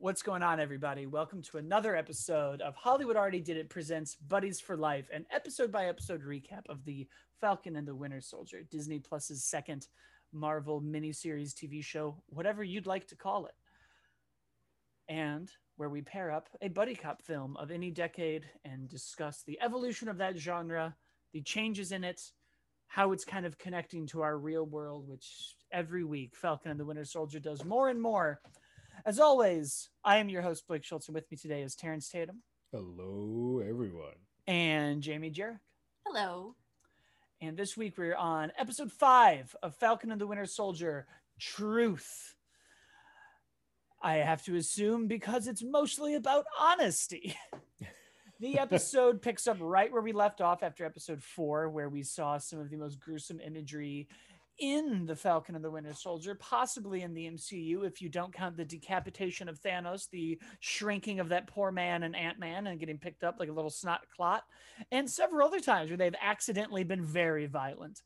What's going on, everybody? Welcome to another episode of Hollywood Already Did It presents Buddies for Life, an episode by episode recap of the Falcon and the Winter Soldier, Disney Plus's second Marvel miniseries TV show, whatever you'd like to call it. And where we pair up a buddy cop film of any decade and discuss the evolution of that genre, the changes in it, how it's kind of connecting to our real world, which every week Falcon and the Winter Soldier does more and more. As always, I am your host, Blake Schultz, and with me today is Terrence Tatum Hello, everyone. and Jamie Jarek. Hello. And this week we're on episode five of Falcon and the Winter Soldier Truth. I have to assume because it's mostly about honesty. the episode picks up right where we left off after episode four, where we saw some of the most gruesome imagery in the Falcon and the Winter Soldier, possibly in the MCU, if you don't count the decapitation of Thanos, the shrinking of that poor man and Ant Man and getting picked up like a little snot clot, and several other times where they've accidentally been very violent.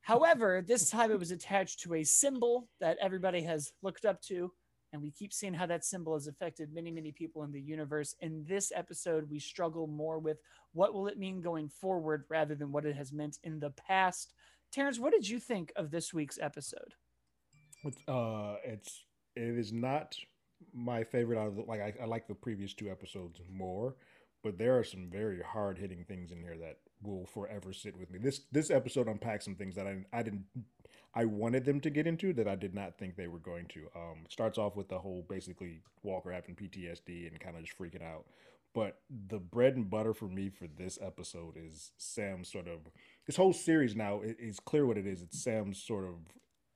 However, this time it was attached to a symbol that everybody has looked up to, and we keep seeing how that symbol has affected many, many people in the universe. In this episode, we struggle more with what will it mean going forward rather than what it has meant in the past. Terrence, what did you think of this week's episode? Uh, it's it is not my favorite out of the, like I, I like the previous two episodes more, but there are some very hard hitting things in here that will forever sit with me. This this episode unpacks some things that I I didn't I wanted them to get into that I did not think they were going to. Um, starts off with the whole basically Walker having PTSD and kind of just freaking out. But the bread and butter for me for this episode is Sam sort of this whole series now it is clear what it is. It's Sam's sort of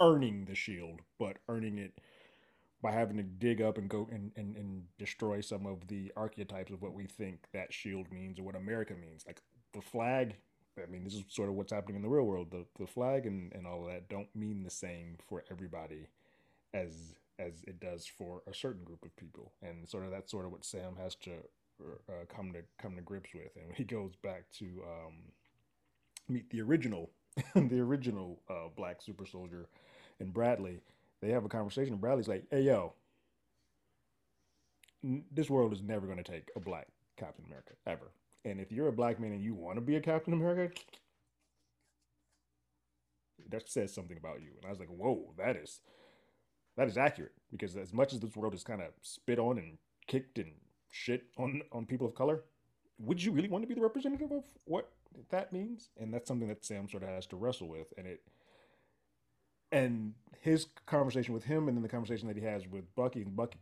earning the shield, but earning it by having to dig up and go and, and, and destroy some of the archetypes of what we think that shield means or what America means. Like the flag, I mean, this is sort of what's happening in the real world. The the flag and, and all of that don't mean the same for everybody as as it does for a certain group of people. And sort of that's sort of what Sam has to uh, come to come to grips with. And he goes back to um, meet the original the original uh, black super soldier and Bradley, they have a conversation. And Bradley's like, "Hey, yo, n- this world is never going to take a black Captain America ever. And if you're a black man and you want to be a Captain America, that says something about you." And I was like, "Whoa, that is that is accurate because as much as this world is kind of spit on and kicked and shit on on people of color, would you really want to be the representative of what that means? And that's something that Sam sort of has to wrestle with, and it and his conversation with him, and then the conversation that he has with Bucky. And Bucky,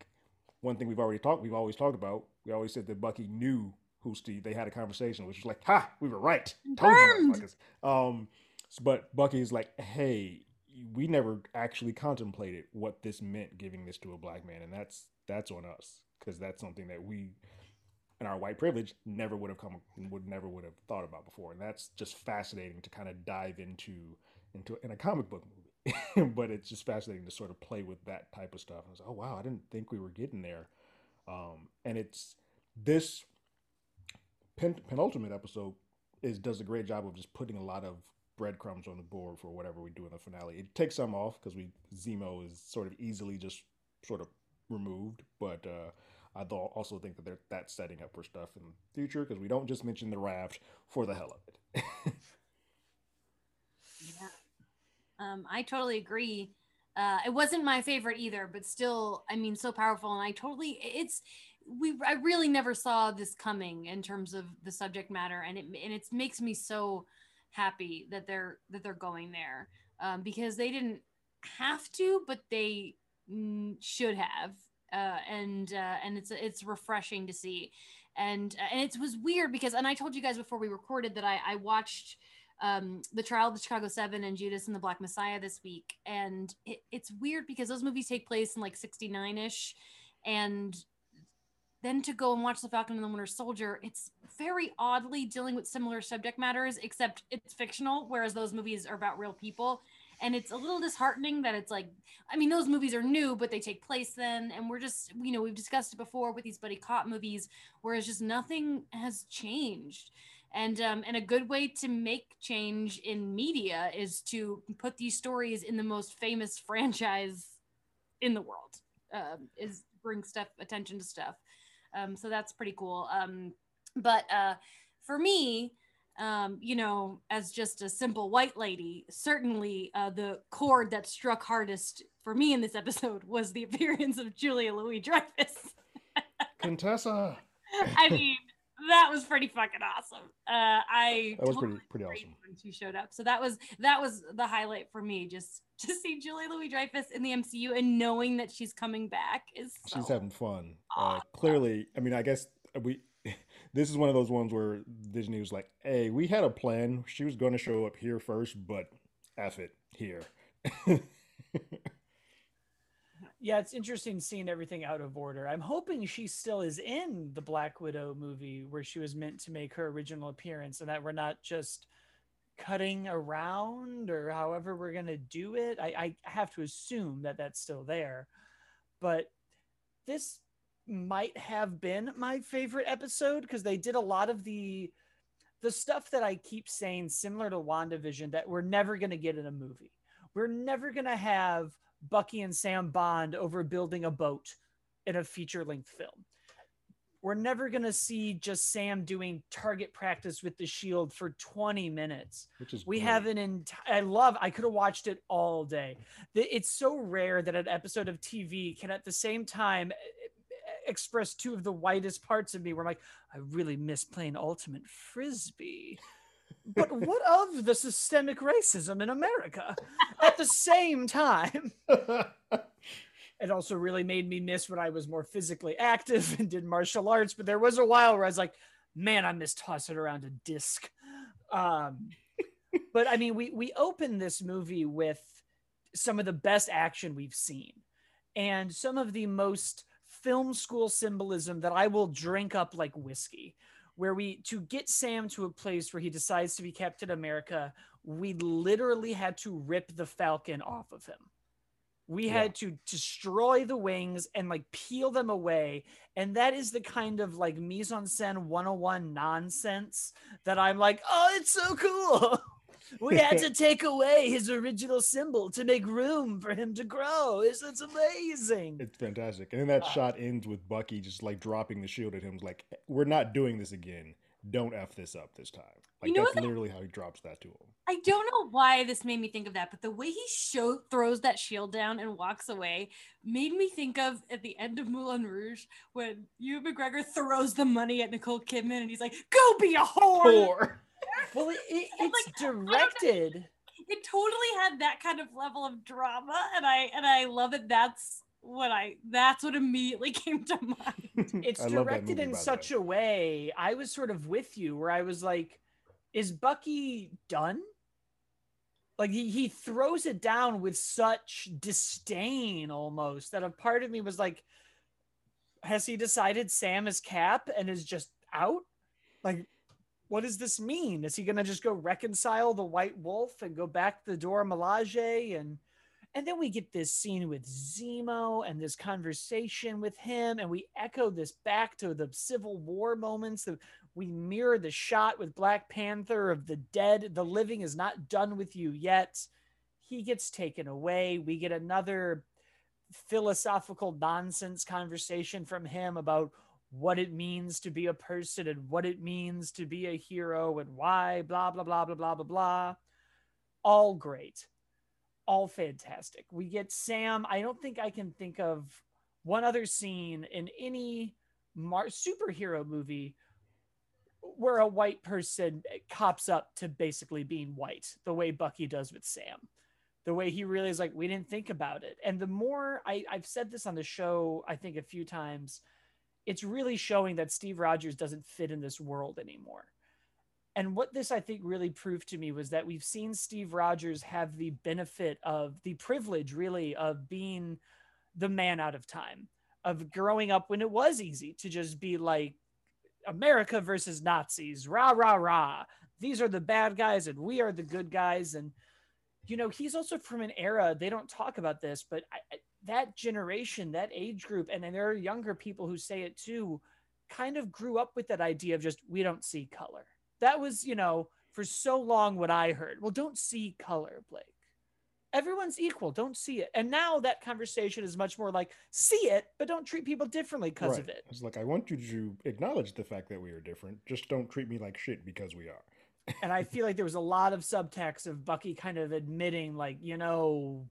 one thing we've already talked, we've always talked about. We always said that Bucky knew who Steve. They had a conversation, which was like, "Ha, we were right." Told you. Um, but Bucky's like, "Hey, we never actually contemplated what this meant giving this to a black man, and that's that's on us because that's something that we." in our white privilege never would have come would never would have thought about before. And that's just fascinating to kind of dive into into in a comic book movie. But it's just fascinating to sort of play with that type of stuff. I was like, oh wow I didn't think we were getting there. Um, and it's this pen, penultimate episode is does a great job of just putting a lot of breadcrumbs on the board for whatever we do in the finale. It takes some off because we Zemo is sort of easily just sort of removed but uh I also think that they're that's setting up for stuff in the future because we don't just mention the raft for the hell of it. Yeah. Um, I totally agree. Uh, it wasn't my favorite either, but still, I mean, so powerful. And I totally, it's, we, I really never saw this coming in terms of the subject matter, and it and it makes me so happy that they're that they're going there um, because they didn't have to, but they should have, uh, and uh, and it's it's refreshing to see, and uh, and it was weird because and I told you guys before we recorded that I I watched um, the trial of the Chicago Seven and Judas and the Black Messiah this week, and it, it's weird because those movies take place in like '69 ish, and then to go and watch the Falcon and the Winter Soldier, it's very oddly dealing with similar subject matters, except it's fictional, whereas those movies are about real people. And it's a little disheartening that it's like, I mean, those movies are new, but they take place then. And we're just, you know, we've discussed it before with these buddy cop movies, whereas just nothing has changed. And um, and a good way to make change in media is to put these stories in the most famous franchise in the world. Um, is bring stuff attention to stuff. Um, so that's pretty cool. Um, but uh, for me, um, you know, as just a simple white lady, certainly uh, the chord that struck hardest for me in this episode was the appearance of Julia Louis Dreyfus. Contessa. I mean, that was pretty fucking awesome. Uh, I That was pretty pretty awesome. when she showed up. So that was that was the highlight for me. Just to see Julia Louis Dreyfus in the MCU and knowing that she's coming back is so She's having fun. Uh, clearly, I mean, I guess we. This is one of those ones where Disney was like, "Hey, we had a plan. She was going to show up here first, but f it here." Yeah, it's interesting seeing everything out of order. I'm hoping she still is in the Black Widow movie where she was meant to make her original appearance and that we're not just cutting around or however we're going to do it. I, I have to assume that that's still there. But this might have been my favorite episode because they did a lot of the the stuff that I keep saying similar to WandaVision that we're never going to get in a movie. We're never going to have Bucky and Sam Bond over building a boat in a feature length film. We're never going to see just Sam doing target practice with the shield for 20 minutes. Which is We great. have an entire, I love, I could have watched it all day. It's so rare that an episode of TV can at the same time eh, express two of the whitest parts of me where I'm like, I really miss playing ultimate frisbee. But what of the systemic racism in America at the same time? it also really made me miss when I was more physically active and did martial arts. But there was a while where I was like, man, I miss tossing around a disc. Um, but I mean, we we open this movie with some of the best action we've seen, and some of the most film school symbolism that I will drink up like whiskey. Where we to get Sam to a place where he decides to be Captain America, we literally had to rip the Falcon off of him. We Yeah. had to destroy the wings and like peel them away. And that is the kind of like mise en scène 101 nonsense that I'm like, oh, it's so cool. we had to take away his original symbol to make room for him to grow. It's, it's amazing. It's fantastic. And then that shot ends with Bucky just like dropping the shield at him. Like, we're not doing this again. Don't F this up this time. Like, You know that's what? literally how he drops that to him. I don't know why this made me think of that, but the way he show throws that shield down and walks away made me think of at the end of Moulin Rouge when Ewan McGregor throws the money at Nicole Kidman and he's like, "Go be a whore." Well, it, it- it's like, directed. It totally had that kind of level of drama, and I and I love it. That's what I. That's what immediately came to mind. It's I love that directed movie, in such way. a way. I was sort of with you where I was like, is Bucky done? Like he, he throws it down with such disdain almost that a part of me was like, has he decided Sam is Cap and is just out? Like, what does this mean? Is he gonna just go reconcile the White Wolf and go back to the Dora Milaje and and then we get this scene with Zemo and this conversation with him, and we echo this back to the Civil War moments. That we mirror the shot with Black Panther of the dead. The living is not done with you yet. He gets taken away. We get another philosophical nonsense conversation from him about what it means to be a person and what it means to be a hero and why, blah, blah, blah, blah, blah, blah, blah. All great all fantastic. We get Sam. I don't think I can think of one other scene in any mar- superhero movie where a white person cops up to basically being white, the way Bucky does with Sam. The way he really is like, we didn't think about it. And the more I, I've said this on the show, I think a few times, it's really showing that Steve Rogers doesn't fit in this world anymore. And what this, I think, really proved to me was that we've seen Steve Rogers have the benefit of the privilege, really, of being the man out of time, of growing up when it was easy to just be like America versus Nazis, rah, rah, rah. These are the bad guys and we are the good guys. And, you know, he's also from an era, they don't talk about this, but I, that generation, that age group, and then there are younger people who say it too, kind of grew up with that idea of just, we don't see color that was you know for so long what i heard well don't see color blake everyone's equal. Don't see it. And now that conversation is much more like see it, but don't treat people differently because right. of it. It's like I want you to acknowledge the fact that we are different. Just don't treat me like shit because we are. and I feel like there was a lot of subtext of Bucky kind of admitting, like, you know,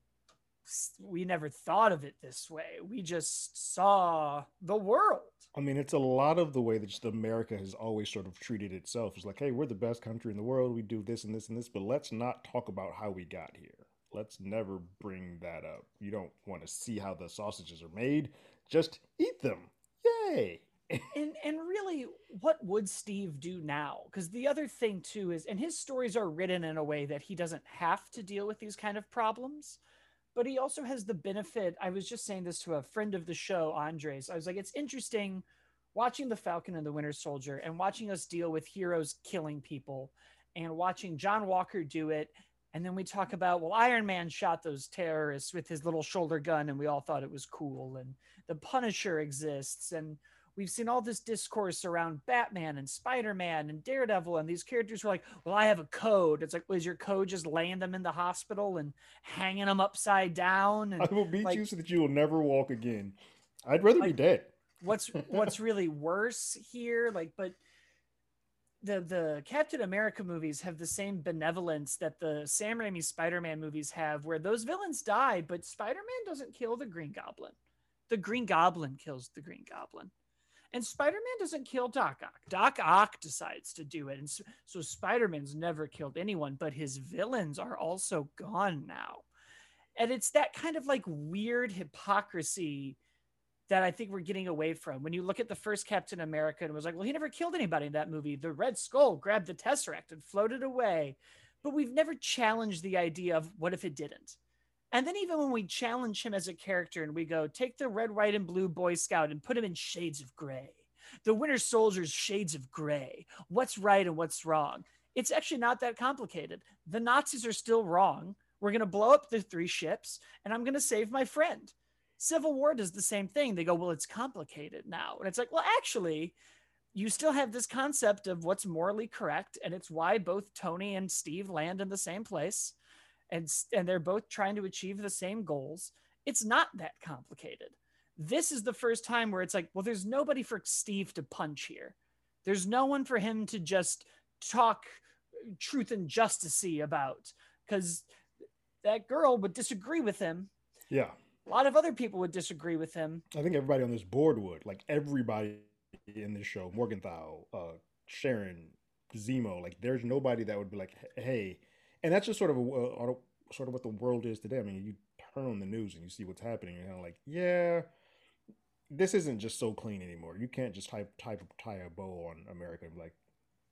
we never thought of it this way. We just saw the world. I mean, it's a lot of the way that just America has always sort of treated itself. It's like, hey, we're the best country in the world. We do this and this and this, but let's not talk about how we got here. Let's never bring that up. You don't want to see how the sausages are made. Just eat them. Yay. and and really what would steve do now because the other thing too is and his stories are written in a way that he doesn't have to deal with these kind of problems but he also has the benefit i was just saying this to a friend of the show andres i was like it's interesting watching the falcon and the winter soldier and watching us deal with heroes killing people and watching john walker do it. And then we talk about well iron man shot those terrorists with his little shoulder gun and we all thought it was cool and the punisher exists and we've seen all this discourse around Batman and Spider Man and Daredevil, and these characters were like, "Well, I have a code." It's like, was your code just laying them in the hospital and hanging them upside down? And, I will beat like, you so that you will never walk again. I'd rather like, be dead. what's what's really worse here? Like, but the the Captain America movies have the same benevolence that the Sam Raimi Spider Man movies have, where those villains die, but Spider Man doesn't kill the Green Goblin. The Green Goblin kills the Green Goblin. And Spider Man doesn't kill Doc Ock. Doc Ock decides to do it. And so, Spider Man's never killed anyone, but his villains are also gone now. And it's that kind of like weird hypocrisy that I think we're getting away from. When you look at the first Captain America and was like, well, he never killed anybody in that movie. The Red Skull grabbed the Tesseract and floated away. But we've never challenged the idea of what if it didn't? And then even when we challenge him as a character and we go, take the red, white, and blue Boy Scout and put him in shades of gray. The Winter Soldier's shades of gray. What's right and what's wrong? It's actually not that complicated. The Nazis are still wrong. We're going to blow up the three ships and I'm going to save my friend. Civil War does the same thing. They go, well, it's complicated now. And it's like, well, actually, you still have this concept of what's morally correct. And it's why both Tony and Steve land in the same place and and they're both trying to achieve the same goals. It's not that complicated. This is the first time where it's like well there's nobody for steve to punch here. There's no one for him to just talk truth and justice about because that girl would disagree with him. Yeah. A lot of other people would disagree with him. I think everybody on this board would. Like everybody in this show morgenthau uh sharon zemo like there's nobody that would be like hey and that's just sort of a, a, sort of what the world is today. I mean, you turn on the news and you see what's happening, and you're kind of like, yeah, this isn't just so clean anymore. You can't just type type tie a bow on America and be like,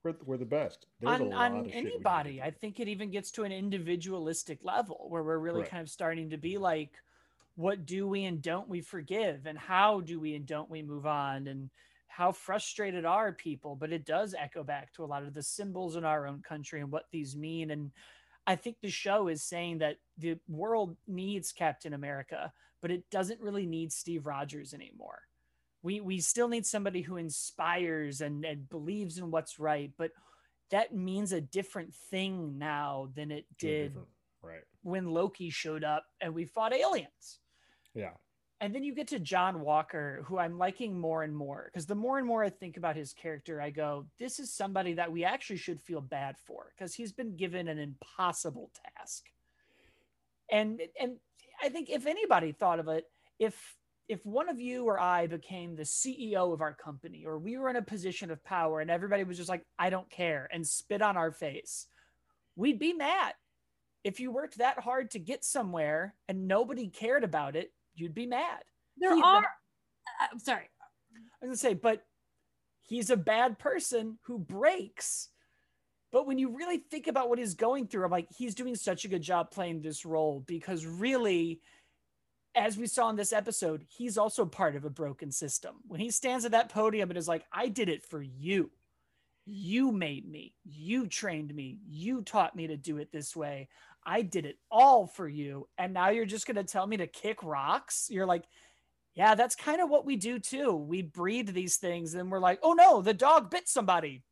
we're, we're the best. There's on, on anybody, I think it even gets to an individualistic level where we're really kind of starting to be like, what do we and don't we forgive, and how do we and don't we move on, and how frustrated are people? But it does echo back to a lot of the symbols in our own country and what these mean. And I think the show is saying that the world needs Captain America, but it doesn't really need Steve Rogers anymore. We we still need somebody who inspires and, and believes in what's right, but that means a different thing now than it did right when Loki showed up and we fought aliens. Yeah. And then you get to John Walker, who I'm liking more and more because the more and more I think about his character, I go, this is somebody that we actually should feel bad for because he's been given an impossible task. And and I think if anybody thought of it, if if one of you or I became the CEO of our company or we were in a position of power and everybody was just like, I don't care and spit on our face, we'd be mad. If you worked that hard to get somewhere and nobody cared about it, you'd be mad. There he, are. Uh, I'm sorry. I was gonna say, but he's a bad person who breaks. But when you really think about what he's going through, I'm like, he's doing such a good job playing this role because really, as we saw in this episode, he's also part of a broken system. When he stands at that podium and is like, I did it for you. You made me. You trained me. You taught me to do it this way. I did it all for you. And now you're just going to tell me to kick rocks? You're like, yeah, that's kind of what we do too. We breed these things and we're like, oh no, the dog bit somebody.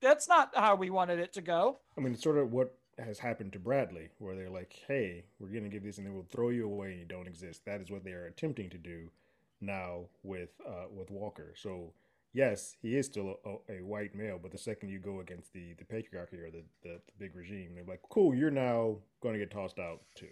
That's not how we wanted it to go. I mean, it's sort of what has happened to Bradley, where they're like, "Hey, we're gonna give this, and then we'll throw you away, and you don't exist." That is what they are attempting to do now with uh, with Walker. So yes, he is still a, a, white male, but the second you go against the the patriarchy or the, the, the big regime, they're like, "Cool, you're now going to get tossed out too."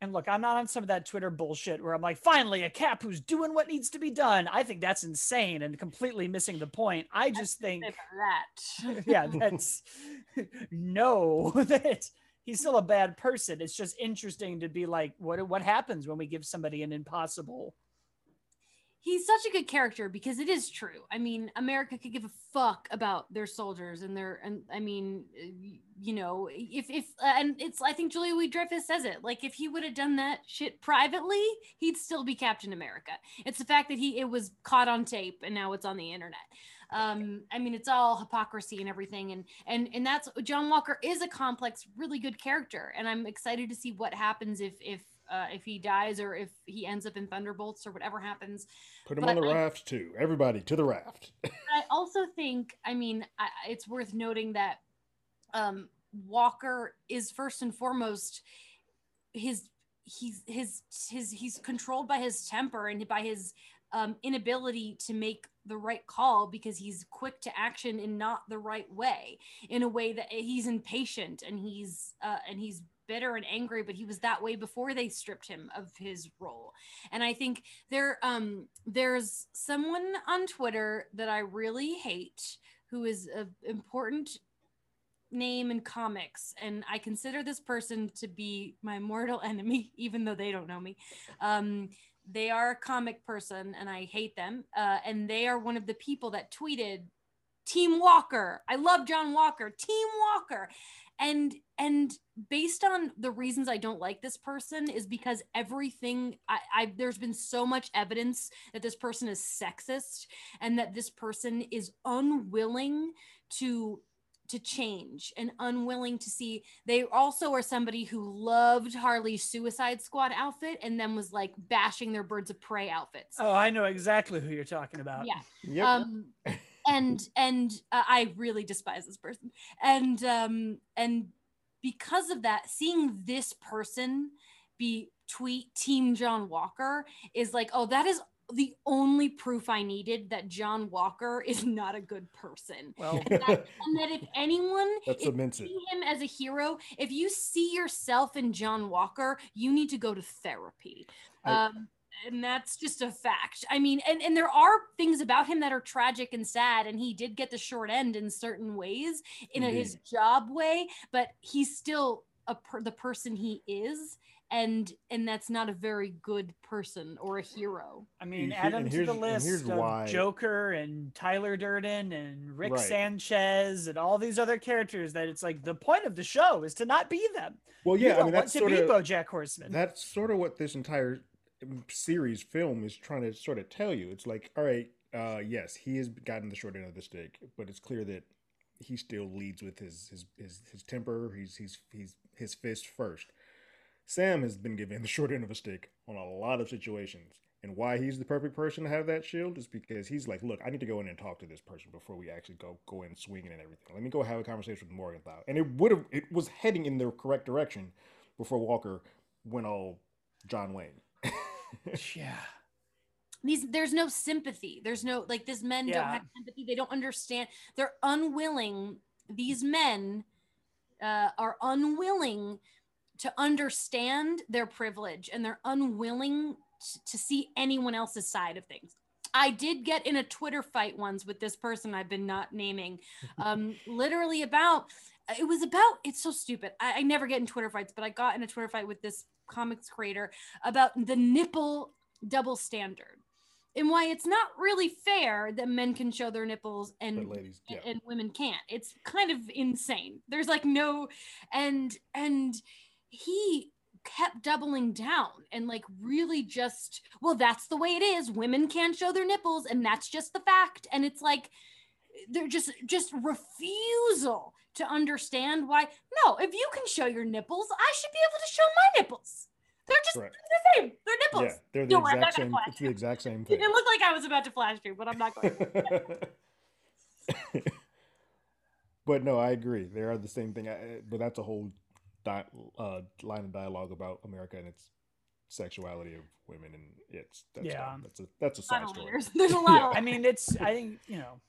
And look, I'm not on some of that Twitter bullshit where I'm like, finally, a cap who's doing what needs to be done. I think that's insane and completely missing the point. I just think that. yeah, that's no, that he's still a bad person. It's just interesting to be like, what what happens when we give somebody an impossible he's such a good character because it is true. I mean, America could give a fuck about their soldiers and their and I mean, you know, if if uh, and it's I think Julia Louis Dreyfus says it like if he would have done that shit privately, he'd still be Captain America. It's the fact that he it was caught on tape and now it's on the internet. Um, I mean, it's all hypocrisy and everything, and and and that's John Walker is a complex, really good character, and I'm excited to see what happens if if uh, if he dies or if he ends up in Thunderbolts or whatever happens. Put him but on the I, raft too. Everybody to the raft. I also think, I mean, I, it's worth noting that um, Walker is first and foremost his he's his his he's controlled by his temper and by his um, inability to make the right call because he's quick to action in not the right way in a way that he's impatient and he's uh, and he's bitter and angry, but he was that way before they stripped him of his role. And I think there um there's someone on Twitter that I really hate who is an important name in comics and I consider this person to be my mortal enemy even though they don't know me. Um they are a comic person and I hate them. Uh, and they are one of the people that tweeted Team Walker. I love John Walker. Team Walker and and based on the reasons i don't like this person is because everything I, I there's been so much evidence that this person is sexist and that this person is unwilling to to change and unwilling to see they also are somebody who loved harley's suicide squad outfit and then was like bashing their birds of prey outfits oh i know exactly who you're talking about yeah yep. um and and uh, I really despise this person. And um and because of that, seeing this person be tweet Team John Walker is like, oh, that is the only proof I needed that John Walker is not a good person. Well, and that, and that if anyone That's is seeing him as a hero, if you see yourself in John Walker, you need to go to therapy. I, um, and that's just a fact. I mean, and and there are things about him that are tragic and sad, and he did get the short end in certain ways in a, his job way, but he's still a per, the person he is and and that's not a very good person or a hero. I mean, add him to the list of why. Joker and Tyler Durden and Rick right. Sanchez and all these other characters. That it's like the point of the show is to not be them. Well, yeah, I mean that's to sort be of BoJack Horseman. That's sort of what this entire series film is trying to sort of tell you. It's like, all right, uh, yes, he has gotten the short end of the stick, but it's clear that he still leads with his his his, his temper. He's he's he's his fist first. Sam has been given the short end of a stick on a lot of situations. And why he's the perfect person to have that shield is because he's like, look, I need to go in and talk to this person before we actually go go in swinging and everything. Let me go have a conversation with Morgenthau. And it would have it was heading in the correct direction before Walker went all John Wayne. yeah. These there's no sympathy. There's no like these men yeah. don't have sympathy. They don't understand. They're unwilling. These men uh, are unwilling to understand their privilege and they're unwilling t- to see anyone else's side of things. I did get in a Twitter fight once with this person I've been not naming, um, literally about it was about it's so stupid. I, I, never get in Twitter fights, but I got in a Twitter fight with this comics creator about the nipple double standard and why it's not really fair that men can show their nipples and ladies, yeah. and women can't. It's kind of insane. There's like no and and he kept doubling down and like really just well that's the way it is women can't show their nipples and that's just the fact and it's like they're just just refusal to understand why no if you can show your nipples i should be able to show my nipples they're just they're the same they're nipples yeah they're the exact same it's the exact same thing it looked like i was about to flash you but i'm not going but no i agree they are the same thing I, but that's a whole di- uh, line of dialogue about America and its sexuality of women, and it's that's Yeah. fine. that's a that's a A side story. layers. There's a lot Yeah. of I mean, it's I think you know,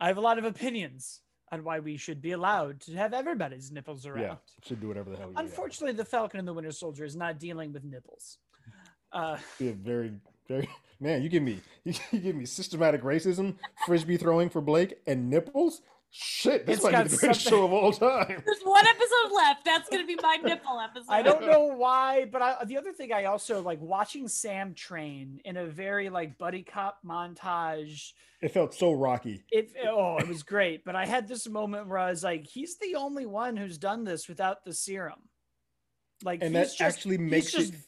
I have a lot of opinions on why we should be allowed to have everybody's nipples around. Yeah, should do whatever the hell. you want. Unfortunately, the Falcon and the Winter Soldier is not dealing with nipples. Uh, be a very very man. You give me you give me systematic racism, frisbee throwing for Blake, and nipples. Shit, this It's might be the greatest something- show of all time. There's one episode left. That's gonna be my nipple episode. I don't know why, but I, the other thing I also like watching Sam train in a very like buddy cop montage. It felt so rocky. It oh, it was great, but I had this moment where I was like, he's the only one who's done this without the serum. Like and he's that just actually he's makes just it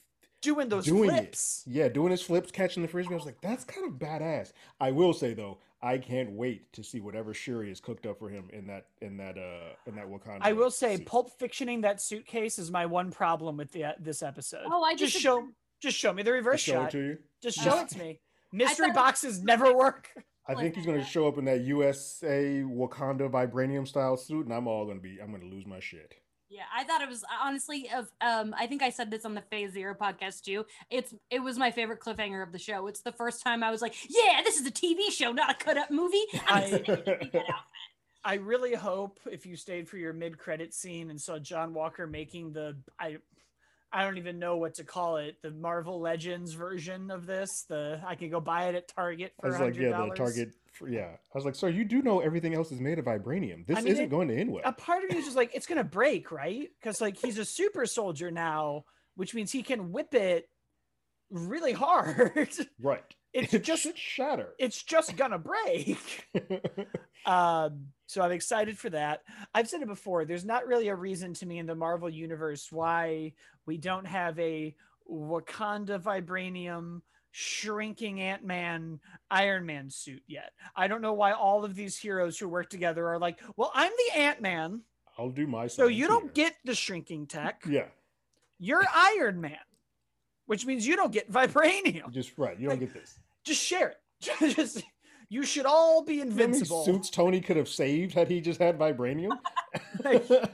doing those doing flips. it. Yeah, doing his flips, catching the frisbee. I was like, that's kind of badass. I will say though, I can't wait to see whatever Shuri has cooked up for him in that in that uh in that Wakanda. I will say, suit. pulp fictioning that suitcase is my one problem with the this episode. Oh, I just disagree. show just show me the reverse show shot. it to you. Just Uh, show it to me. Mystery thought- boxes never work. I think he's gonna show up in that USA Wakanda vibranium style suit, and I'm all gonna be I'm gonna lose my shit. Yeah, I thought it was honestly of um I think I said this on the Phase Zero podcast too. It's it was my favorite cliffhanger of the show. It's the first time I was like, yeah, this is a TV show, not a cut up movie. I'm I- excited to see that outfit. I really hope if you stayed for your mid credit scene and saw John Walker making the I I don't even know what to call it, the Marvel Legends version of this. The I could go buy it at Target I for was like, hundred yeah, the. Target. Yeah, I was like, sir, you do know everything else is made of vibranium. This I mean, isn't it- going to end well. A part of me is just like, it's gonna break, right? Because like he's a super soldier now, which means he can whip it really hard. right. It's It just shatter. it's just gonna break. Um, so I'm excited for that. I've said it before. There's not really a reason to me in the Marvel universe why we don't have a Wakanda vibranium shrinking Ant Man Iron Man suit yet. I don't know why all of these heroes who work together are like, well, I'm the Ant Man, I'll do my. so you don't get the shrinking tech. Yeah, You're Iron Man, which means you don't get vibranium. just right. You don't Like, get this. Just share it. just you should all be You know invincible. suits Tony could have saved had he just had vibranium.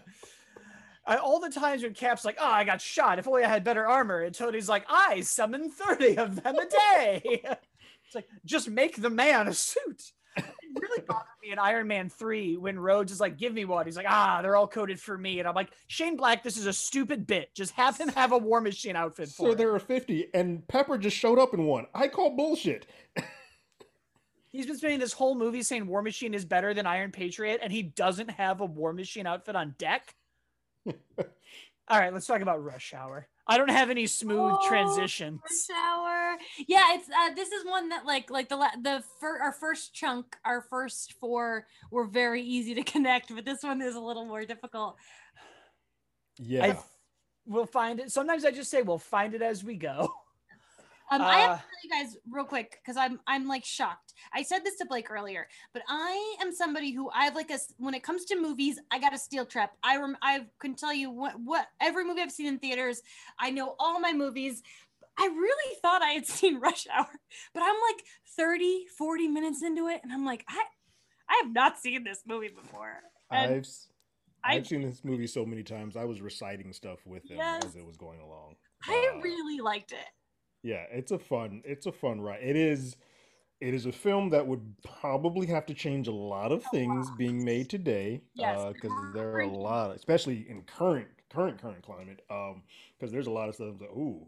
I, all the times when Cap's like, "Oh, I got shot. If only I had better armor," and Tony's like, "I summon thirty of them a day." it's like just make the man a suit. It really bothered me in Iron Man three when Rhodes is like, "Give me one." He's like, "Ah, they're all coded for me," and I'm like, "Shane Black, this is a stupid bit. Just have him have a War Machine outfit for." so it." there are fifty, and Pepper just showed up in one. I call bullshit. He's been spending this whole movie saying War Machine is better than Iron Patriot, and he doesn't have a War Machine outfit on deck. All right, let's talk about Rush Hour. I don't have any smooth Oh, transitions. shower. Yeah, it's uh, this is one that like like the the fir- our first chunk, our first four were very easy to connect, but this one is a little more difficult. Yeah, I we'll find it. Sometimes I just say we'll find it as we go. Um, I have Uh, to tell you guys real quick because I'm I'm like shocked. I said this to Blake earlier, but I am somebody who I have like a when it comes to movies, I got a steel trap. I rem- I can tell you what what every movie I've seen in theaters. I know all my movies. I really thought I had seen Rush Hour, but I'm like 30, 40 minutes into it, and I'm like, I I have not seen this movie before. And I've s- I- I've seen this movie so many times. I was reciting stuff with them Yes. as it was going along. I Uh, really liked it. Yeah it's a fun it's a fun ride it is it is a film that would probably have to change a lot of things being made today Yes. because there are a lot especially in current current current climate um because there's a lot of stuff that ooh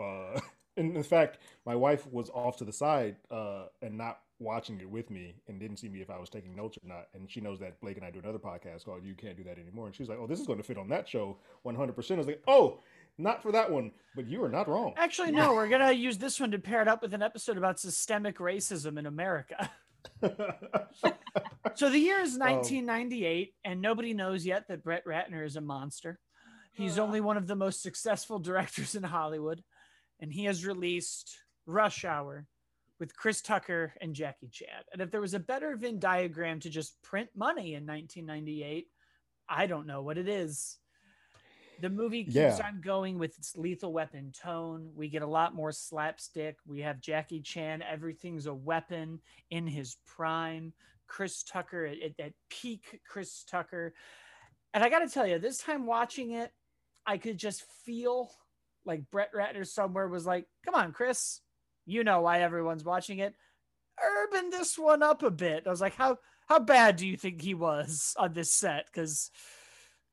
uh and in fact my wife was off to the side uh and not watching it with me and didn't see me if I was taking notes or not. And she knows that Blake and I do another podcast called You Can't Do That Anymore. And she's like, Oh, this is going to fit on that show 100%. I was like, Oh, not for that one, but you are not wrong. Actually, no, we're gonna use this one to pair it up with an episode about systemic racism in America. So the year is um, 1998, and nobody knows yet that Brett Ratner is a monster. He's Ugh. only one of the most successful directors in Hollywood, and he has released Rush Hour with Chris Tucker and Jackie Chan. And if there was a better Venn diagram to just print money in 1998, I don't know what it is. The movie keeps Yeah. on going with its lethal weapon tone. We get a lot more slapstick. We have Jackie Chan, everything's a weapon in his prime. Chris Tucker at, at, at peak Chris Tucker. And I got to tell you, this time watching it, I could just feel like Brett Ratner somewhere was like, "Come on, Chris, you know why everyone's watching it. Urban this one up a bit." I was like, "How how bad do you think he was on this set?" Because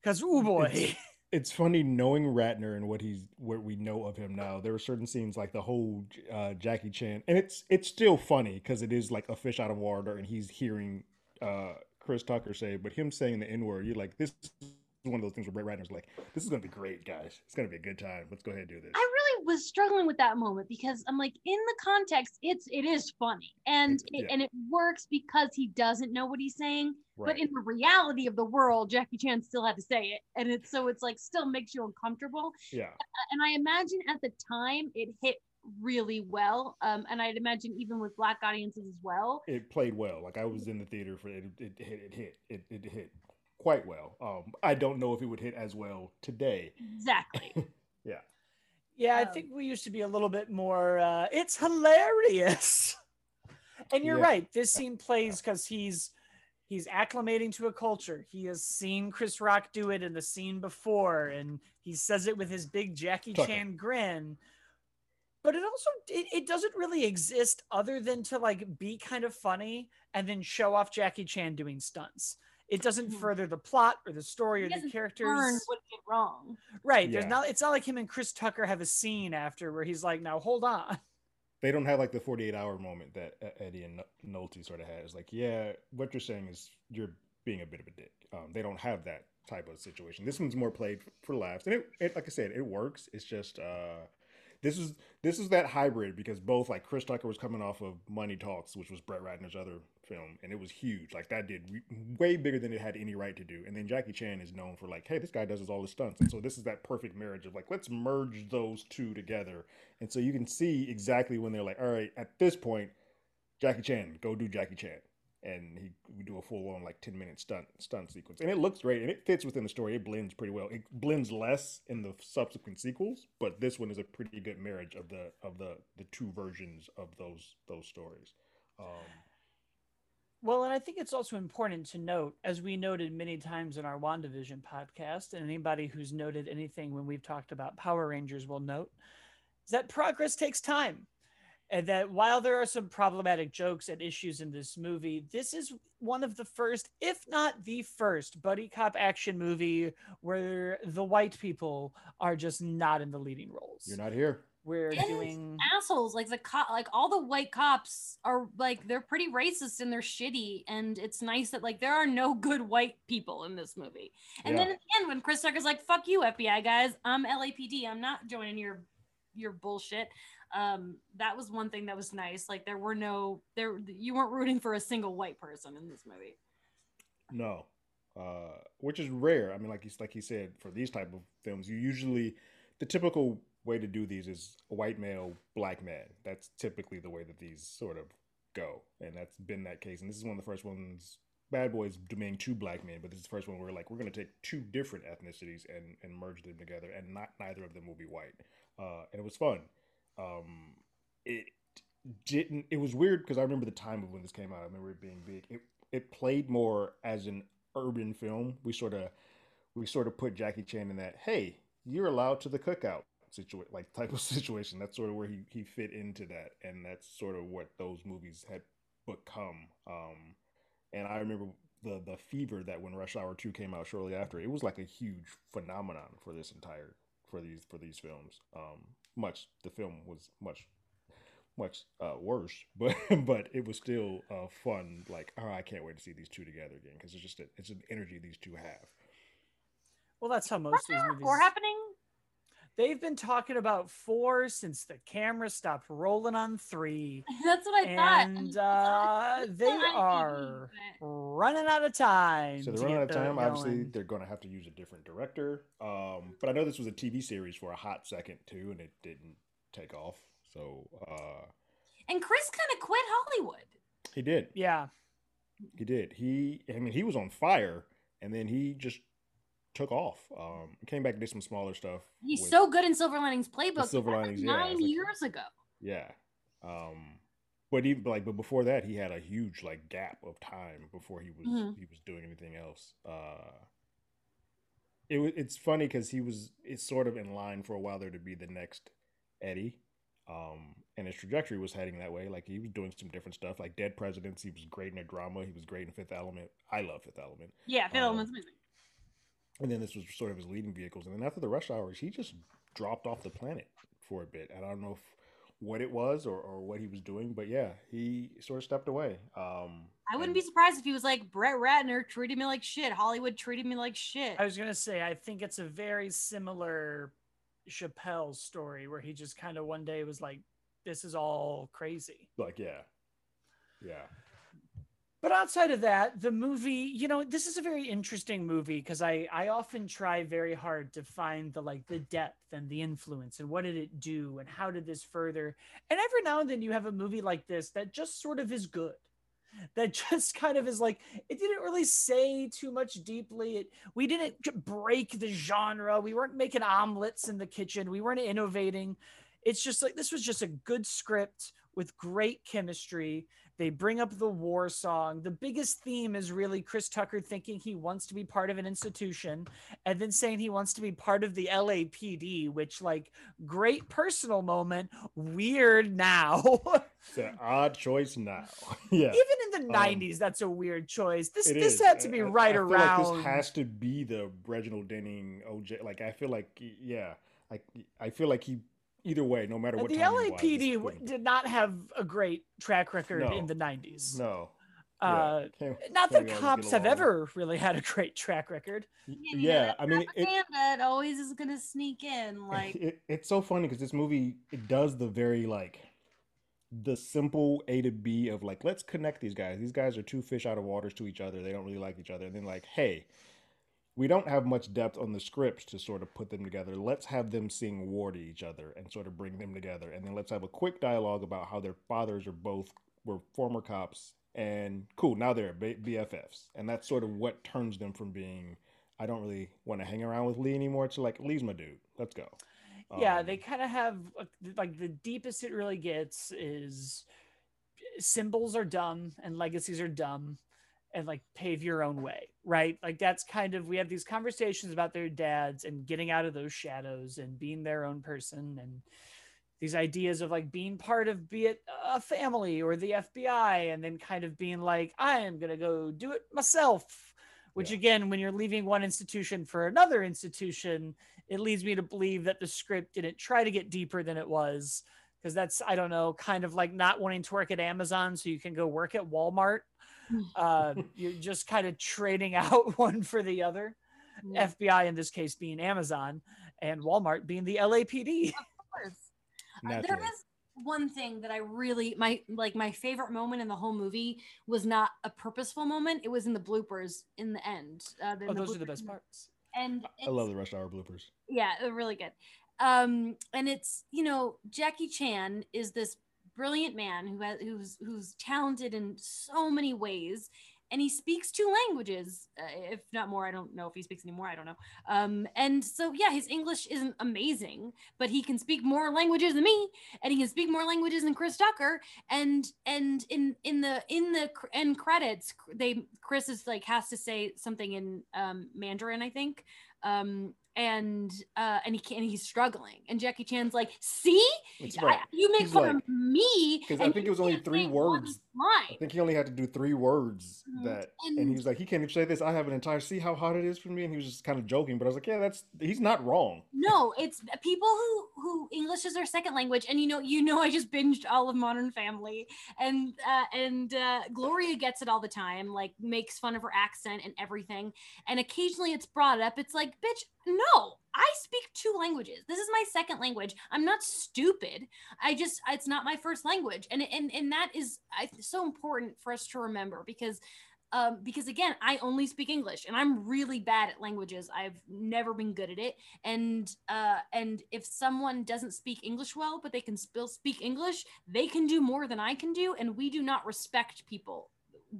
because oh boy. It's, it's funny knowing Ratner and what he's what we know of him now. There were certain scenes like the whole uh, Jackie Chan, and it's it's still funny because it is like a fish out of water, and he's hearing uh, Chris Tucker say, but him saying the N word, you're like, this is one of those things where Brett Ratner's like, this is gonna be great, guys. It's gonna be a good time. Let's go ahead and do this. I really was struggling with that moment because I'm like, in the context, it's it is funny and it, yeah. and it works because he doesn't know what he's saying. Right. But in the reality of the world, Jackie Chan still had to say it, and it's so it's like still makes you uncomfortable. yeah. And I imagine at the time it hit really well, um, and I'd imagine even with black audiences as well. it played well. Like I was in the theater for it. It, it hit. It hit. It, it hit quite well. Um, I don't know if it would hit as well today. Exactly. Yeah. Yeah, I Um, think we used to be a little bit more. Uh, it's hilarious, and you're Yeah. right. This scene plays because he's he's acclimating to a culture. He has seen Chris Rock do it in the scene before, and he says it with his big Jackie Tucker. Chan grin. But it also it, it doesn't really exist other than to like be kind of funny and then show off Jackie Chan doing stunts. It doesn't Mhm. further the plot or the story He or the characters. Learn what he did wrong. Right. There's not it's not like him and Chris Tucker have a scene after where he's like, now hold on. They don't have like the 48 hour moment that Eddie and Nolte sort of has. Like, yeah, what you're saying is you're being a bit of a dick. Um, they don't have that type of situation. This one's more played for laughs, and it, it like I said, it works. It's just uh, this is this is that hybrid because both like Chris Tucker was coming off of Money Talks, which was Brett Ratner's other film, and it was huge. Like that did re- way bigger than it had any right to do. And then Jackie Chan is known for like, hey, this guy does all his stunts, and so this is that perfect marriage of like, let's merge those two together. And so you can see exactly when they're like, all right, at this point, Jackie Chan, go do Jackie Chan. And he we do a full on like 10 minute stunt stunt sequence. And it looks great and it fits within the story. It blends pretty well. It blends less in the subsequent sequels, but this one is a pretty good marriage of the of the the two versions of those those stories. Um Well, and I think it's also important to note, as we noted many times in our WandaVision podcast, and anybody who's noted anything when we've talked about Power Rangers will note, is that progress takes time. And that while there are some problematic jokes and issues in this movie, this is one of the first, if not the first, buddy cop action movie where the white people are just not in the leading roles. you're not here. We're And doing. assholes like the cop like all the white cops are like they're pretty racist and they're shitty and it's nice that like there are no good white people in this movie and then at the end when chris tucker's like fuck you fbi guys i'm lapd i'm not joining your your bullshit um that was one thing that was nice like there were no there you weren't rooting for a single white person in this movie No, uh, which is rare. I mean, like he's like he said, for these type of films, you usually the typical way to do these is white male, black man. That's typically the way that these sort of go, and that's been that case. And this is one of the first ones. Bad Boys domain two black men, but this is the first one where like we're gonna take two different ethnicities and and merge them together, and not neither of them will be white. Uh, and it was fun. Um, it didn't. It was weird because I remember the time of when this came out. I remember it being big. It it played more as an urban film. We sort of we sort of put Jackie Chan in that. Hey, you're allowed to the cookout situation, like type of situation. That's sort of where he he fit into that, and that's sort of what those movies had become. Um, and I remember the the fever that when Rush Hour Two came out shortly after, it was like a huge phenomenon for this entire for these for these films. Um, much the film was much much uh, worse, but but it was still uh, fun. Like, oh, I can't wait to see these two together again because it's just a, it's an energy these two have. Well, that's how most of these movies. or happening They've been talking about four since the camera stopped rolling on three, that's what i thought and uh, they still on TV, are running out of time. So they're running out of time. Obviously, going. they're going to have to use a different director. Um, but I know this was a TV series for a hot second too, and it didn't take off. So uh, and chris kind of quit hollywood he did. yeah, He did. He, I mean, he was on fire, and then he just took off. Um, came back and did some smaller stuff. he's so good in silver linings playbook Silver Linings, yeah, nine like- years ago Yeah. Um but even like but before that he had a huge like gap of time before he was Mhm. he was doing anything else. Uh it it's funny because he was it's sort of in line for a while there to be the next Eddie, um, and his trajectory was heading that way. Like he was doing some different stuff, like Dead Presidents. He was great in a drama. He was great in Fifth Element. I love Fifth Element. Yeah, Fifth Um, Element's amazing. And then this was sort of his leading vehicles. And then after the Rush Hours, he just dropped off the planet for a bit. And I don't know if, what it was or, or what he was doing, but yeah, he sort of stepped away. Um, I wouldn't and- be surprised if he was like Brett Ratner treated me like shit. Hollywood treated me like shit. I was gonna say I think it's a very similar Chappelle story where he just kind of one day was like, "This is all crazy." like, yeah, yeah. But outside of that, the movie, you know, this is a very interesting movie because I I often try very hard to find the like the depth and the influence and what did it do and how did this further. And every now and then you have a movie like this that just sort of is good. That just kind of is like it didn't really say too much deeply. It we didn't break the genre. We weren't making omelets in the kitchen. We weren't innovating. It's just like this was just a good script with great chemistry. They bring up the war song. The biggest theme is really Chris Tucker thinking he wants to be part of an institution and then saying he wants to be part of the LAPD, which, like, great personal moment, weird now. It's an odd choice now. yeah. Even in the Um, 90s, that's a weird choice. This this is. had to be I- right I around. Like this has to be the Reginald Denning OJ. Like I feel like yeah, like I feel like he either way, no matter what. the timing-wise, LAPD w- couldn't- did not have a great track record No. in the 90s. No. Uh, Can't- not can't that cops have ever really had a great track record. Y- you know, Yeah, I mean, it, propaganda it always is gonna sneak in. Like it, it's so funny because this movie it does the very like the simple A to B of like let's connect these guys. These guys are two fish out of waters to each other. They don't really like each other. And then like, hey, we don't have much depth on the scripts to sort of put them together. Let's have them sing war to each other and sort of bring them together. And then let's have a quick dialogue about how their fathers are both were former cops and cool. Now they're B- BFFs, and that's sort of what turns them from being. I don't really want to hang around with Lee anymore. To like, Lee's my dude. Let's go. yeah Um, they kind of have like the deepest it really gets is symbols are dumb and legacies are dumb and like pave your own way right like that's kind of we have these conversations about their dads and getting out of those shadows and being their own person and these ideas of like being part of be it a family or the FBI and then kind of being like I am going to go do it myself which Yeah. again when you're leaving one institution for another institution it leads me to believe that the script didn't try to get deeper than it was because that's I don't know kind of like not wanting to work at Amazon so you can go work at Walmart uh, you're just kind of trading out one for the other yeah, FBI in this case being Amazon and Walmart being the LAPD of course. Uh, there naturally. one thing that I really my like my favorite moment in the whole movie was not a purposeful moment. It was in the bloopers in the end. Uh, in oh those are the best parts And I love the rush hour bloopers. yeah they're really good um and it's you know jackie chan is this brilliant man who has who's who's talented in so many ways and he speaks two languages uh, if not more. I don't know if he speaks anymore i don't know. Um and so yeah his english isn't amazing but he can speak more languages than me and he can speak more languages than chris tucker and and in in the in the end credits they chris is like has to say something in um mandarin i think. Um and uh and he can he's struggling and jackie chan's like see It's I- you make He's fun like- of me 'cause I think it was only three words. line." I think he only had to do three words Mhm. that, and, And- he was like, he can't even say this. I have an entire. See how hot it is for me, and he was just kind of joking. But I was like, yeah, that's he's not wrong. No, it's people who who English is their second language, and you know, you know, I just binged all of Modern Family, and uh, and uh, Gloria gets it all the time, like makes fun of her accent and everything, and occasionally it's brought up. It's like, bitch, no, I speak two languages. This is my second language. I'm not stupid. I just it's not my first language, and and and that is I, so important for us to remember because um, because again, I only speak English and I'm really bad at languages. I've never been good at it. And uh, and if someone doesn't speak English well, but they can still speak English, they can do more than I can do, and we do not respect people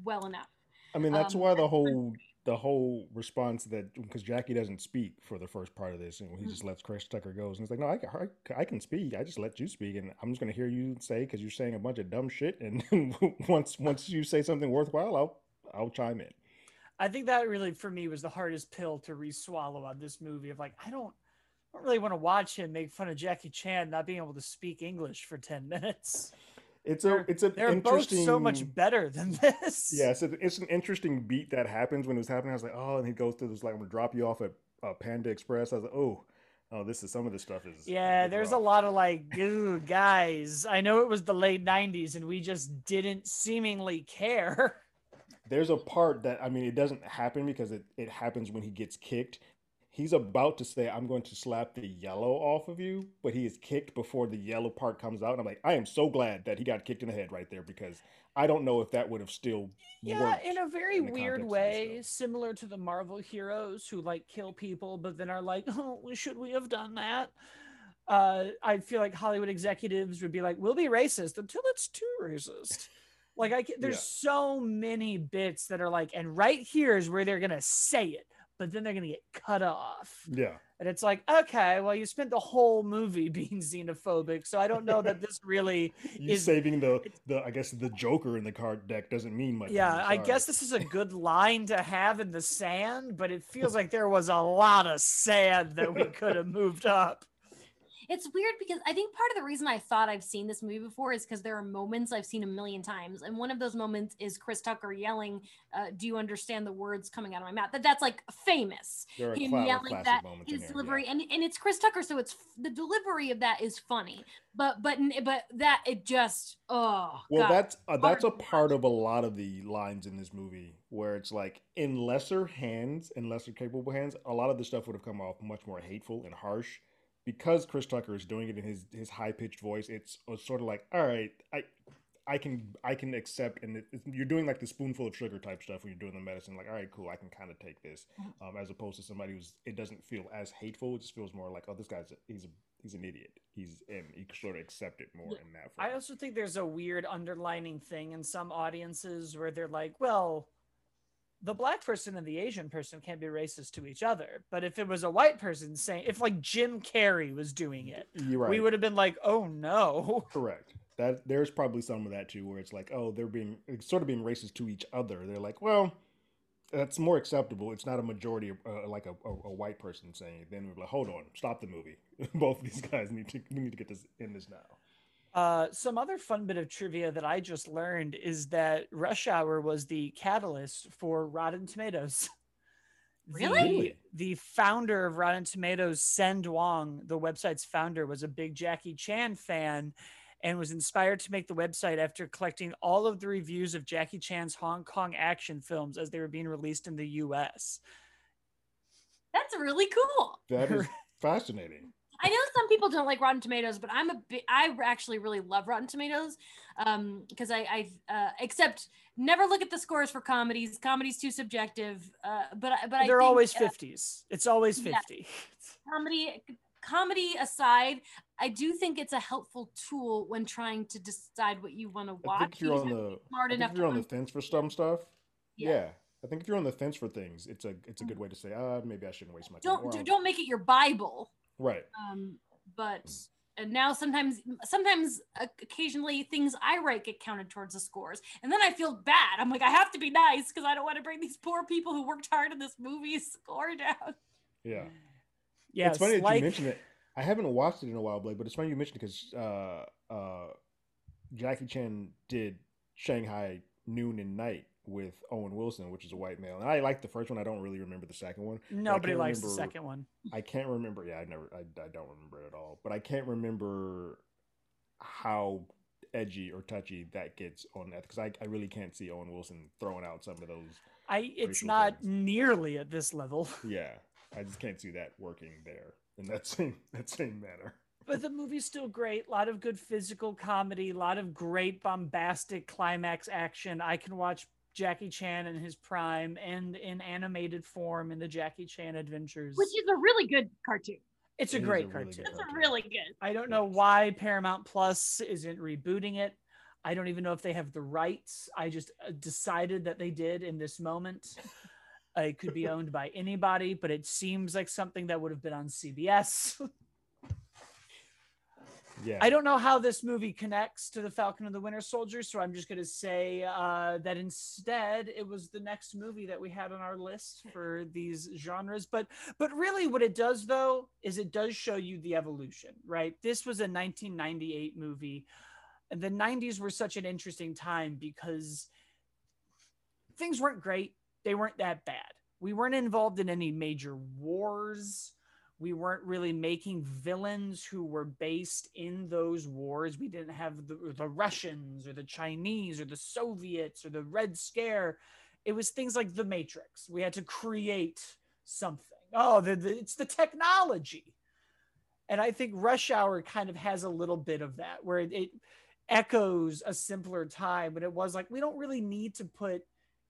well enough. I mean, that's Um, why the whole the whole response that because Jackie doesn't speak for the first part of this, and he Mhm. just lets Chris Tucker goes, and he's like, no, I, can- I, I can speak. I just let you speak, and I'm just gonna hear you say because you're saying a bunch of dumb shit, and once once you say something worthwhile, I'll I'll chime in. I think that really for me was the hardest pill to re-swallow on this movie of like I don't I don't really want to watch him make fun of Jackie Chan not being able to speak English for 10 minutes. It's a it's an They're both so much better than this. Yeah, so it's an interesting beat that happens when it was happening. I was like, oh, and he goes to this like, I'm gonna drop you off at uh, Panda Express. I was like, oh, oh, this is some of this stuff is Yeah, there's a lot of like, ooh, guys, I know it was the late 90s and we just didn't seemingly care. There's a part that I mean, it doesn't happen because it it happens when he gets kicked. He's about to say, I'm going to slap the yellow off of you, but he is kicked before the yellow part comes out. And I'm like, I am so glad that he got kicked in the head right there because I don't know if that would have still Yeah, worked. in a very in weird context of this way, similar to the Marvel heroes who like kill people, but then are like, "Oh, should we have done that?" Uh, I feel like Hollywood executives would be like, "We'll be racist until it's too racist." Like, I there's Yeah. so many bits that are like, and right here is where they're gonna say it, but then they're gonna get cut off, Yeah. and it's like, okay, well, you spent the whole movie being xenophobic, so I don't know that this really is saving the, the I guess the Joker in the card deck doesn't mean much. Yeah, I guess this is a good line to have in the sand, but it feels like there was a lot of sand that we could have moved up. It's weird because I think part of the reason I thought I've seen this movie before is because there are moments I've seen a million times, and one of those moments is Chris Tucker yelling, uh, "Do you understand the words coming out of my mouth?" That that's like famous. there are Him cla- yelling that his here, yeah. delivery, and and it's Chris Tucker, so it's the delivery of that is funny, but but but that it just oh Well, God. that's uh, that's a part of a lot of the lines in this movie where it's like in lesser hands, in lesser capable hands, a lot of the stuff would have come off much more hateful and harsh. Because Chris Tucker is doing it in his his high pitched voice, it's, it's sort of like, all right, I I can I can accept, and it, it's- you're doing like the spoonful of sugar type stuff when you're doing the medicine. Like, all right, cool, I can kind of take this, um, as opposed to somebody who's it doesn't feel as hateful. It just feels more like, oh, this guy's a, he's a he's an idiot. He's and you can sort of accept it more Yeah. in that. I also think there's a weird underlining thing in some audiences where they're like, well, the black person and the Asian person can't be racist to each other. But if it was a white person saying, if like Jim Carrey was doing it, You're right. we would have been like, oh no. Correct. That there's probably some of that too, where it's like, oh, they're being sort of being racist to each other. They're like, well, that's more acceptable. It's not a majority, of, uh, like a, a, a white person saying it. Then we're like, hold on, stop the movie. Both of these guys need to we need to get this in this now. Uh, some other fun bit of trivia that I just learned is that Rush Hour was the catalyst for Rotten Tomatoes. Really? The, Really? the founder of Rotten Tomatoes, Senh Duong, the website's founder, was a big Jackie Chan fan and was inspired to make the website after collecting all of the reviews of Jackie Chan's Hong Kong action films as they were being released in the US. that's really cool. That is fascinating. I know some people don't like Rotten Tomatoes, but I'm a bit. I actually really love Rotten Tomatoes, um, because I, I, uh, except never look at the scores for comedies. Comedy's too subjective. Uh, but but I They're think, always uh, 50s. It's always yeah. 50. comedy. Comedy aside, I do think it's a helpful tool when trying to decide what you want to I watch. think if you're You on just have to the smart I think enough if you're on the fence for some stuff, Yeah. yeah. I think if you're on the fence for things, it's a it's a good way to say, ah, maybe I shouldn't waste my time. don't Or do- I'll- don't make it your Bible. Right. um but and now sometimes sometimes occasionally things i write get counted towards the scores and then i feel bad i'm like i have to be nice because i don't want to bring these poor people who worked hard in this movie score down Yeah. Yeah, it's funny that you mentioned it. I haven't watched it in a while, Blake, but it's funny you mentioned it because uh, uh, Jackie Chan did Shanghai Noon and Night with Owen Wilson, which is a white male, and I like the first one. I don't really remember the second one. Nobody likes the second one. I can't remember. Yeah, I never. I, I don't remember it at all. But I can't remember how edgy or touchy that gets on that because I, I really can't see Owen Wilson throwing out some of those. I it's not things. nearly at this level. Yeah, I just can't see that working there in that same that same manner. But the movie's still great. A lot of good physical comedy, a lot of great bombastic climax action. I can watch Jackie Chan in his prime and in animated form in the Jackie Chan adventures. which is a really good cartoon it's it a is a great really cartoon. good it's a really good I don't know why Paramount Plus isn't rebooting it. I don't even know if they have the rights. I just uh, decided that they did in this moment. Uh, it could be owned by anybody, but it seems like something that would have been on CBS. Yeah. I don't know how this movie connects to the Falcon and the Winter Soldier, so I'm just going to say uh, that instead it was the next movie that we had on our list for these genres. But but really, what it does though is it does show you the evolution, right? This was a 1998 movie, and the 90s were such an interesting time because things weren't great. They weren't that bad. We weren't involved in any major wars we weren't really making villains who were based in those wars. We didn't have the, the Russians or the Chinese or the Soviets or the Red Scare. It was things like the Matrix. We had to create something. Oh, the, the, it's the technology. And I think Rush Hour kind of has a little bit of that, where it, it echoes a simpler time, but it was like, we don't really need to put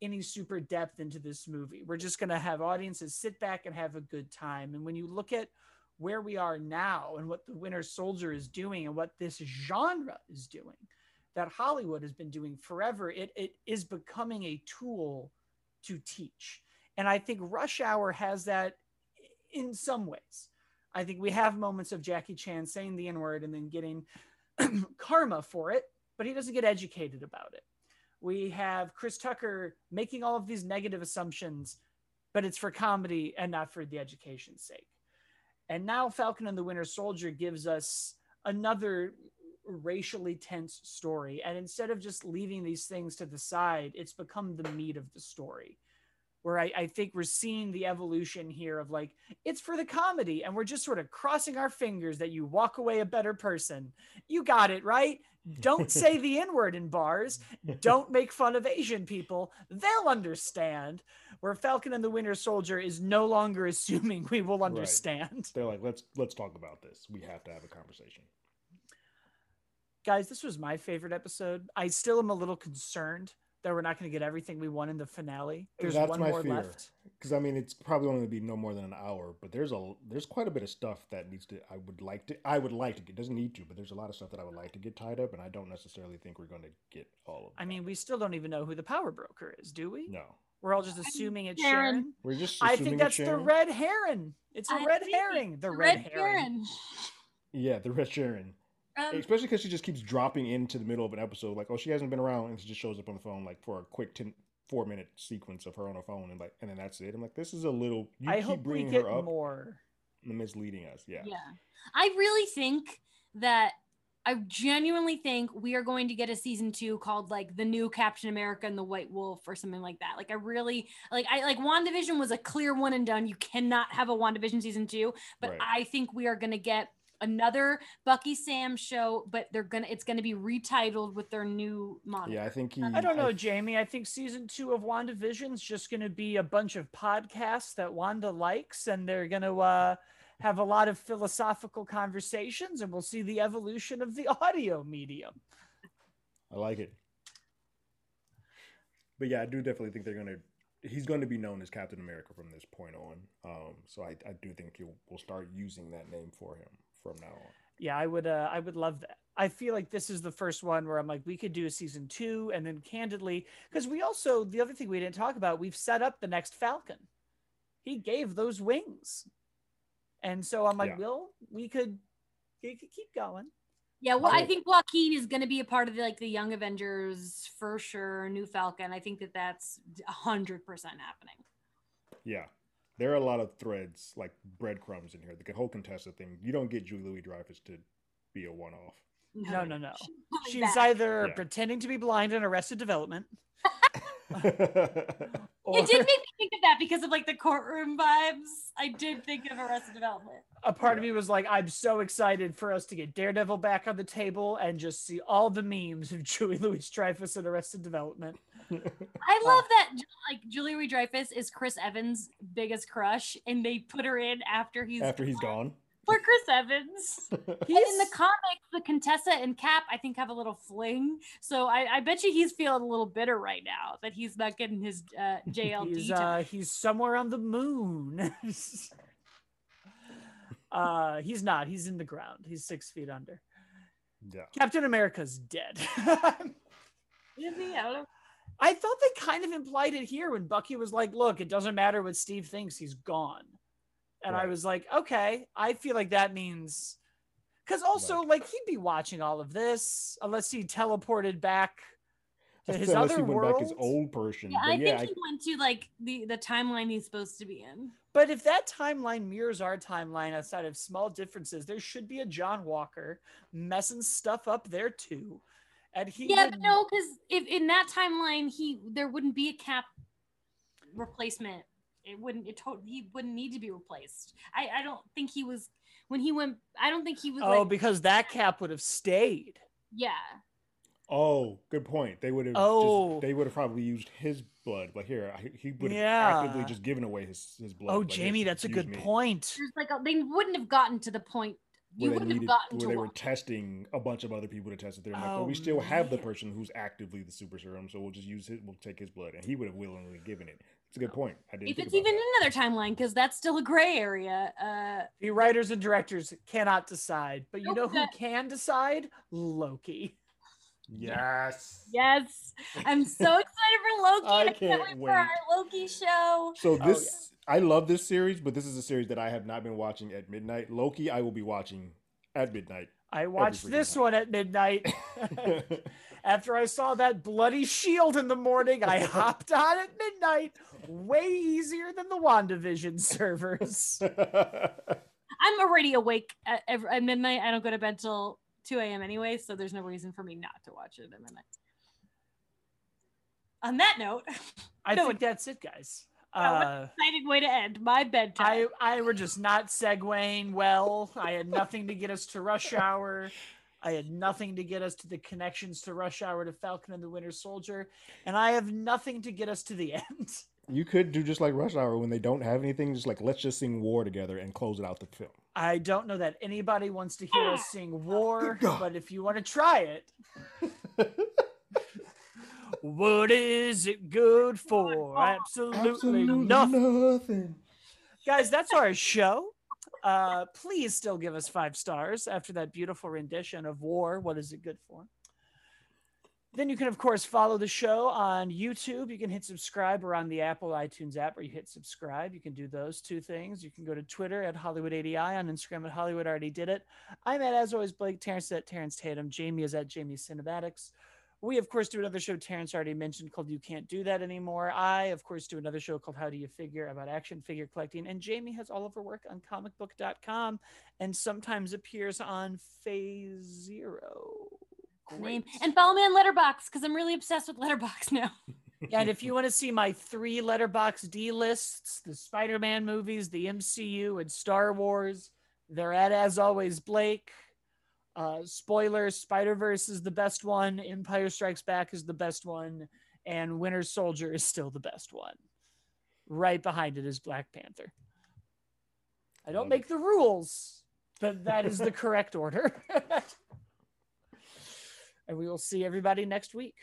any super depth into this movie. We're just going to have audiences sit back and have a good time. And when you look at where we are now and what the Winter Soldier is doing and what this genre is doing, that Hollywood has been doing forever, it, it is becoming a tool to teach. And I think Rush Hour has that in some ways. I think we have moments of Jackie Chan saying the N word and then getting karma for it, but he doesn't get educated about it we have Chris Tucker making all of these negative assumptions, but it's for comedy and not for the education's sake. And now Falcon and the Winter Soldier gives us another racially tense story. And instead of just leaving these things to the side, it's become the meat of the story. Where I, I think we're seeing the evolution here of like, it's for the comedy, and we're just sort of crossing our fingers that you walk away a better person. You got it, right? Don't say the N word in bars. Don't make fun of Asian people. They'll understand. Where Falcon and the Winter Soldier is no longer assuming we will understand. Right. They're like, let's let's talk about this. We have to have a conversation. Guys, this was my favorite episode. I still am a little concerned that we're not going to get everything we want in the finale. There's That's one more fear. left. Because I mean, it's probably only going to be no more than an hour, but there's a there's quite a bit of stuff that needs to. I would like to. I would like to get. Doesn't need to, but there's a lot of stuff that I would like to get tied up, and I don't necessarily think we're going to get all of. I mean, we still don't even know who the power broker is, do we? No. We're all just assuming it's Sharon. Sharon. We're just. I think that's the red heron. It's a I red herring. The red, red heron. heron. Yeah, the red Sharon. Um, Especially because she just keeps dropping into the middle of an episode, like, oh, she hasn't been around, and she just shows up on the phone, like, for a quick 10, four minute sequence of her on her phone, and like, and then that's it. I'm like, this is a little. You I keep hope bringing we get her up, more. Misleading us, yeah. Yeah, I really think that I genuinely think we are going to get a season two called like the new Captain America and the White Wolf or something like that. Like I really like I like WandaVision was a clear one and done. You cannot have a WandaVision season two, but right. I think we are gonna get another Bucky Sam show, but they're gonna it's gonna be retitled with their new moniker. Yeah, I think he. I don't know, I, Jamie. I think season two of WandaVision is just gonna be a bunch of podcasts that Wanda likes, and they're gonna uh, have a lot of philosophical conversations, and we'll see the evolution of the audio medium. I like it. But yeah, I do definitely think they're gonna he's going to be known as Captain America from this point on. Um, so I, I do think he'll we'll start using that name for him from now on. Yeah, I would. Uh, I would love that. I feel like this is the first one where I'm like, we could do a season two, and then candidly, because we also the other thing we didn't talk about, we've set up the next Falcon. He gave those wings, and so I'm like, yeah. well, we could, we could keep going. Yeah, well, I think Joaquin is going to be a part of the, like the Young Avengers for sure. New Falcon. I think that that's hundred percent happening. Yeah, there are a lot of threads like breadcrumbs in here. The whole Contessa thing. You don't get Julia Louis-Dreyfus to be a one-off. No, no, no. She's, She's either yeah. pretending to be blind in Arrested Development. or, it did make me think of that because of like the courtroom vibes. I did think of Arrested Development. A part of me was like, I'm so excited for us to get Daredevil back on the table and just see all the memes of Julia Louis-Dreyfus in Arrested Development. I love that like Julia Louis-Dreyfus is Chris Evans' biggest crush, and they put her in after he's after he's gone for Chris Evans. He's... in the comics, the Contessa and Cap, I think, have a little fling. So I, I bet you he's feeling a little bitter right now that he's not getting his uh, JLD. he's, uh, he's somewhere on the moon. uh, he's not. He's in the ground. He's six feet under. Yeah. Captain America's dead. Is he? I, I thought they kind of implied it here when Bucky was like, "Look, it doesn't matter what Steve thinks. He's gone." And right. I was like, okay, I feel like that means Because also, like, he'd be watching all of this unless he teleported back to his Unless other he went world. back his old person. Yeah, but I yeah, think he went to like the the timeline he's supposed to be in. But if that timeline mirrors our timeline outside of small differences, there should be a John Walker messing stuff up there too. And he yeah, would- but no, because if in that timeline he there wouldn't be a cap replacement. It wouldn't. It totally he wouldn't need to be replaced. I I don't think he was when he went. I don't think he was. Oh, like, because that cap would have stayed. yeah. Oh, good point. They would have. Oh. just, they would have probably used his blood. Like here, he- he would have Yeah. actively just given away his his blood. Oh, like, Jamie, that's a good me. point. There's like a, they wouldn't have gotten to the point. You Where they wouldn't have needed, where to they were testing a bunch of other people to test it. They're like, well, Oh, we still have the person who's actively the super serum, so we'll just use it. We'll take his blood, and he would have willingly given it. It's a good point. I didn't If it's even that. another timeline, because that's still a gray area. Uh, The writers and directors cannot decide, but you know who can decide? Loki. Yes. yes, I'm so excited for Loki. I and I can't wait wait. for our Loki show. So Oh, this, I love this series, but this is a series that I have not been watching at midnight. Loki, I will be watching at midnight. I watched this time. one at midnight. After I saw that bloody shield in the morning, I hopped on at midnight. Way easier than the WandaVision servers. I'm already awake at, at midnight. I don't go to bed till 2 a.m. anyway, so there's no reason for me not to watch it at midnight. On that note, I No, think that's it, guys. Yeah, what- Uh, exciting way to end my bedtime. I, I were just not segueing well. I had nothing to get us to Rush Hour. I had nothing to get us to the connections to Rush Hour to Falcon and the Winter Soldier, and I have nothing to get us to the end. you could do just like Rush Hour when they don't have anything, just like let's just sing War together and close it out the film. I don't know that anybody wants to hear us sing War, but if you want to try it, what is it good for? Absolutely, nothing. nothing. Guys, that's our show. Uh, please still give us five stars after that beautiful rendition of War. What is it good for? Then you can, of course, follow the show on YouTube. You can hit subscribe or on the Apple iTunes app where you hit subscribe. You can do those two things. You can go to Twitter at HollywoodADI, on Instagram at Hollywood Already Did It. I'm at, as always, Blake. Terrence at Terrence Tatum. Jamie is at Jamie Cinematics. We, of course, do another show Terrence already mentioned called You Can't Do That Anymore. I, of course, do another show called How Do You Figure about action figure collecting. And Jamie has all of her work on comicbook.com and sometimes appears on Phase Zero. Name. And follow me on Letterboxd because I'm really obsessed with Letterboxd now. and if you want to see my three letterbox D lists, the Spider Man movies, the MCU, and Star Wars, they're at, as always, Blake. Uh, spoilers Spider Verse is the best one, Empire Strikes Back is the best one, and Winter Soldier is still the best one. Right behind it is Black Panther. I don't make the rules, but that is the correct order. And we will see everybody next week.